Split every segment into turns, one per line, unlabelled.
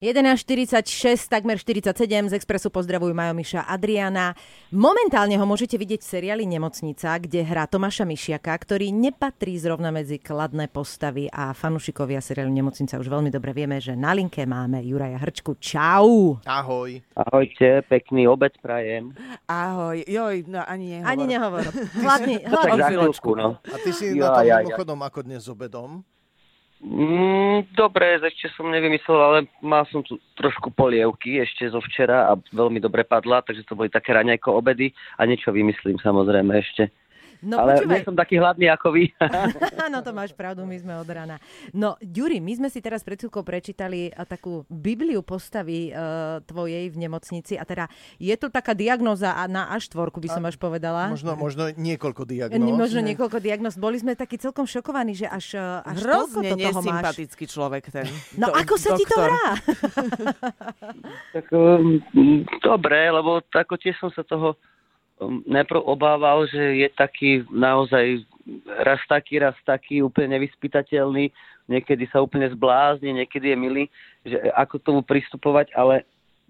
11.46, takmer 47, z Expressu pozdravujú Majo Miša Adriana. Momentálne ho môžete vidieť v seriáli Nemocnica, kde hrá Tomáša Mišiaka, ktorý nepatrí zrovna medzi kladné postavy a fanúšikovia seriálu Nemocnica už veľmi dobre vieme, že na linke máme Juraja Hrčku. Čau!
Ahoj.
Ahojte, pekný obed prajem.
Ahoj, joj, no ani nehovor.
Ani nehovor. Hladný,
No tak
hladný.
chvíľku, no.
A ty si
Ja,
na tom
ja, ja.
ako dnes s obedom?
Mm, dobre, ešte som nevymyslel, ale mal som tu trošku polievky ešte zo včera a veľmi dobre padla, takže to boli také raňajko obedy a niečo vymyslím samozrejme ešte.
No
ale
počúvaj,
nie som taký hladný ako vy.
Áno, to máš pravdu, my sme od rána. No, Ďuri, my sme si teraz pred chvíľkou prečítali a, takú Bibliu postavy uh, tvojej v nemocnici a teda je to taká diagnóza a na až štvorku by som až povedala.
Možno, možno niekoľko
Nie,
diagnóz.
Možno niekoľko diagnóz. Boli sme takí celkom šokovaní, že až, eh, až
Hrozne
toľko to toho máš.
nesympatický človek ten.
No
do-
ako sa ti to
doktor.
hrá?
tak um, dobre, lebo ako tiež som sa toho najprv obával, že je taký naozaj raz taký, raz taký, úplne nevyspytateľný, niekedy sa úplne zblázni, niekedy je milý, že ako tomu pristupovať, ale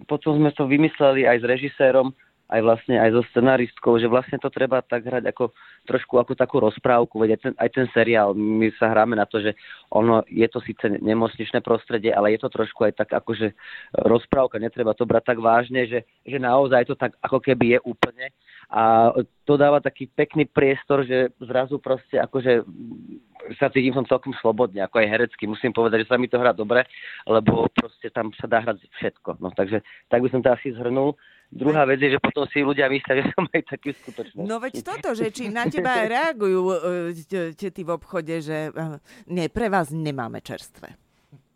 potom sme to vymysleli aj s režisérom, aj vlastne aj so scenaristkou, že vlastne to treba tak hrať ako trošku ako takú rozprávku, veď aj ten, aj ten seriál, my sa hráme na to, že ono je to síce nemocničné prostredie, ale je to trošku aj tak akože rozprávka, netreba to brať tak vážne, že, že naozaj to tak ako keby je úplne a to dáva taký pekný priestor, že zrazu proste akože sa cítim som celkom slobodne, ako aj herecky. Musím povedať, že sa mi to hrá dobre, lebo proste tam sa dá hrať všetko. No takže tak by som to asi zhrnul. Druhá vec je, že potom si ľudia myslia, že som aj taký skutočný.
No veď toto, že či na teba reagujú e, te- tety v obchode, že e, nie, pre vás nemáme čerstvé.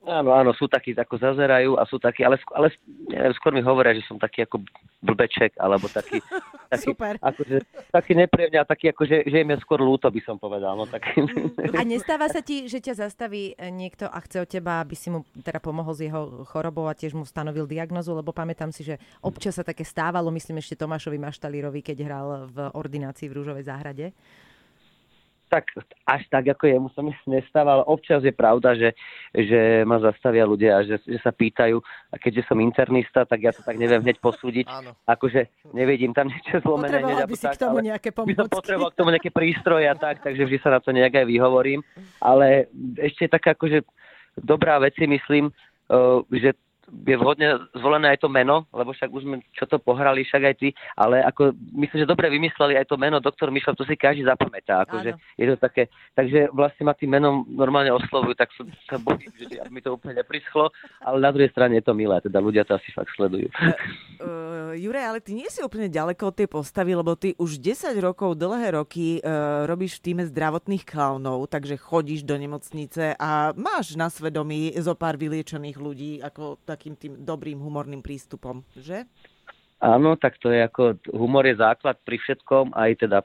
Áno, áno, sú takí, ako zazerajú a sú takí, ale, ale neviem, skôr mi hovoria, že som taký ako blbeček, alebo taký, taký,
Super.
akože, taký nepríjemný a taký, akože, že im je skôr ľúto, by som povedal. No, taký.
A nestáva sa ti, že ťa zastaví eh, niekto a chce od teba, aby si mu teda pomohol s jeho chorobou a tiež mu stanovil diagnozu, lebo pamätám si, že občas sa také stávalo, myslím ešte Tomášovi Maštalírovi, keď hral v ordinácii v Rúžovej záhrade.
Tak až tak, ako jemu sa mi nestával. Občas je pravda, že, že ma zastavia ľudia a že, že sa pýtajú. A keďže som internista, tak ja to tak neviem hneď posúdiť.
Áno.
Akože nevidím tam niečo zlomené.
Potreboval
hneď,
by si
tak,
k tomu
ale
nejaké
by som
pomôcky.
potreboval k tomu nejaké prístroje a tak, takže vždy sa na to nejak aj vyhovorím. Ale ešte taká akože dobrá vec si myslím, uh, že je vhodne zvolené aj to meno, lebo však už sme čo to pohrali, však aj ty, ale ako myslím, že dobre vymysleli aj to meno doktor Mišov, to si každý zapamätá, akože je to také, takže vlastne ma tým menom normálne oslovujú, tak som sa bojím, že mi to úplne neprischlo, ale na druhej strane je to milé, teda ľudia to asi fakt sledujú.
Jure, ale ty nie si úplne ďaleko od tej postavy, lebo ty už 10 rokov, dlhé roky uh, robíš v týme zdravotných klaunov, takže chodíš do nemocnice a máš na svedomí zo pár vyliečených ľudí ako takým tým dobrým humorným prístupom, že?
Áno, tak to je ako, humor je základ pri všetkom, aj teda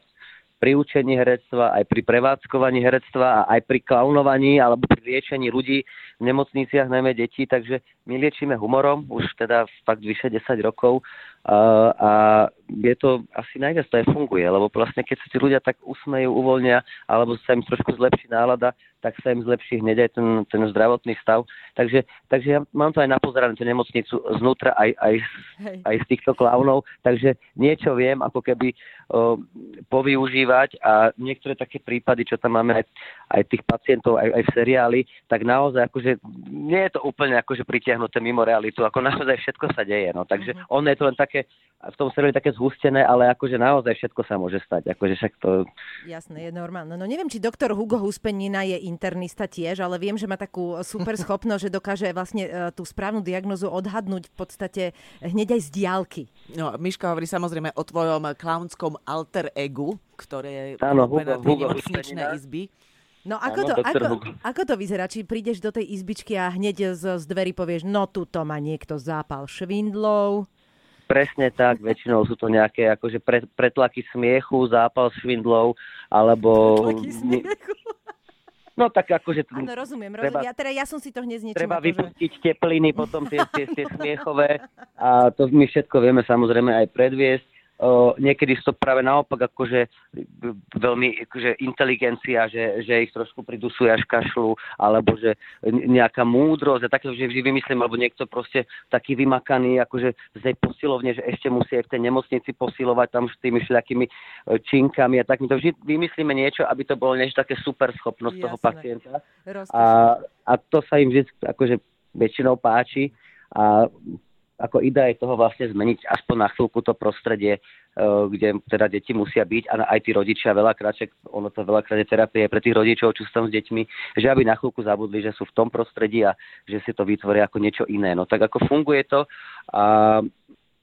pri učení herectva, aj pri prevádzkovaní herectva aj pri klaunovaní alebo pri liečení ľudí v nemocniciach, najmä detí, takže my liečíme humorom už teda fakt vyše 10 rokov a, a je to asi najviac to aj funguje, lebo vlastne keď sa ti ľudia tak usmejú, uvoľnia alebo sa im trošku zlepší nálada, tak sa im zlepší hneď aj ten, ten zdravotný stav. Takže, takže ja mám to aj napozerané tú nemocnicu znútra aj, aj, aj z týchto klaunov, takže niečo viem ako keby o, povyužívať a niektoré také prípady, čo tam máme aj, aj tých pacientov, aj, aj v seriáli, tak naozaj akože nie je to úplne akože pritiahnuté mimo realitu, ako naozaj všetko sa deje. No. Takže
Mhm.
ono je to len také, v tom seriáli také zhustené, ale akože naozaj všetko sa môže stať. Akože však to,
Jasné, je normálne. No neviem, či doktor Hugo Huspenina je internista tiež, ale viem, že má takú super schopnosť, že dokáže vlastne e, tú správnu diagnozu odhadnúť v podstate hneď aj z diálky.
No, Miška hovorí samozrejme o tvojom klaunskom alter egu, ktoré je
Áno, Hugo- Hugo Huspenina.
izby.
No ako,
Áno,
to, ako,
Hugo.
ako to vyzerá? Či prídeš do tej izbičky a hneď z, z dverí povieš, no tuto má niekto zápal švindlov.
Presne tak, väčšinou sú to nejaké akože pre, pretlaky smiechu, zápal švindlov, alebo...
Taký smiechu.
No tak akože
Áno, rozumiem,
Treba-
rozumiem. Ja, teda ja som si to hneď z niečím
treba
akože-
vypustiť tepliny, potom tie, tie, tie smiechové a to my všetko vieme samozrejme aj predviesť uh, niekedy sú to práve naopak akože veľmi akože inteligencia, že, že ich trošku pridusuje až kašlu, alebo že nejaká múdrosť a takéto, že vždy vymyslím, alebo niekto proste taký vymakaný, akože z tej posilovne, že ešte musí aj v tej nemocnici posilovať tam s tými všelijakými e, činkami a tak. My to vždy vymyslíme niečo, aby to bolo niečo také super schopnosť Jasne. toho pacienta. A, a to sa im vždy akože väčšinou páči a ako idea je toho vlastne zmeniť aspoň na chvíľku to prostredie, e, kde teda deti musia byť a aj tí rodičia veľakrát, ono to veľakrát je terapie pre tých rodičov, čo sú tam s deťmi, že aby na chvíľku zabudli, že sú v tom prostredí a že si to vytvoria ako niečo iné. No tak ako funguje to a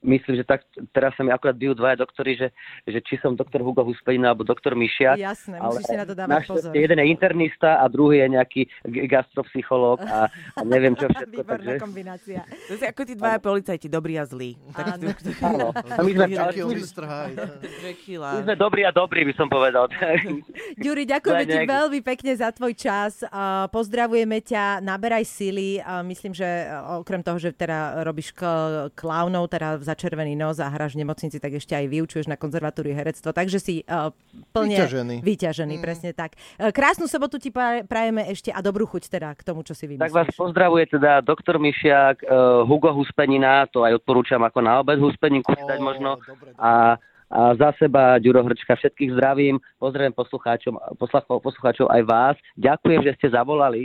myslím, že tak, teraz sa mi akurát bijú dvaja doktory, že, že či som doktor Hugo Huspenina alebo doktor Mišiak.
Jasné, musíš si na to dávať pozor.
Jeden je internista a druhý je nejaký gastropsychológ a, a neviem čo všetko.
Výborná takže... kombinácia.
To si ako tí dvaja policajti, dobrý a zlý.
Áno.
Áno. A my sme, my sme dobrí a dobrí, by som povedal.
Ďuri, ďakujeme ti veľmi pekne za tvoj čas. Pozdravujeme ťa, naberaj sily. Myslím, že okrem toho, že teda robíš klaunov, teda červený nos a hráš v nemocnici, tak ešte aj vyučuješ na konzervatúriu herectvo, takže si uh, plne
vyťažený.
vyťažený mm. presne tak. Uh, krásnu sobotu ti prajeme ešte a dobrú chuť teda k tomu, čo si vymyslíš.
Tak vás pozdravuje teda doktor Mišiak, uh, Hugo Huspenina, to aj odporúčam ako na obed Huspeninku si dať možno. Dobre, dobre. A a za seba, Ďuro Hrčka, všetkých zdravím, pozdravujem poslucháčom, poslucháčov aj vás. Ďakujem, že ste zavolali.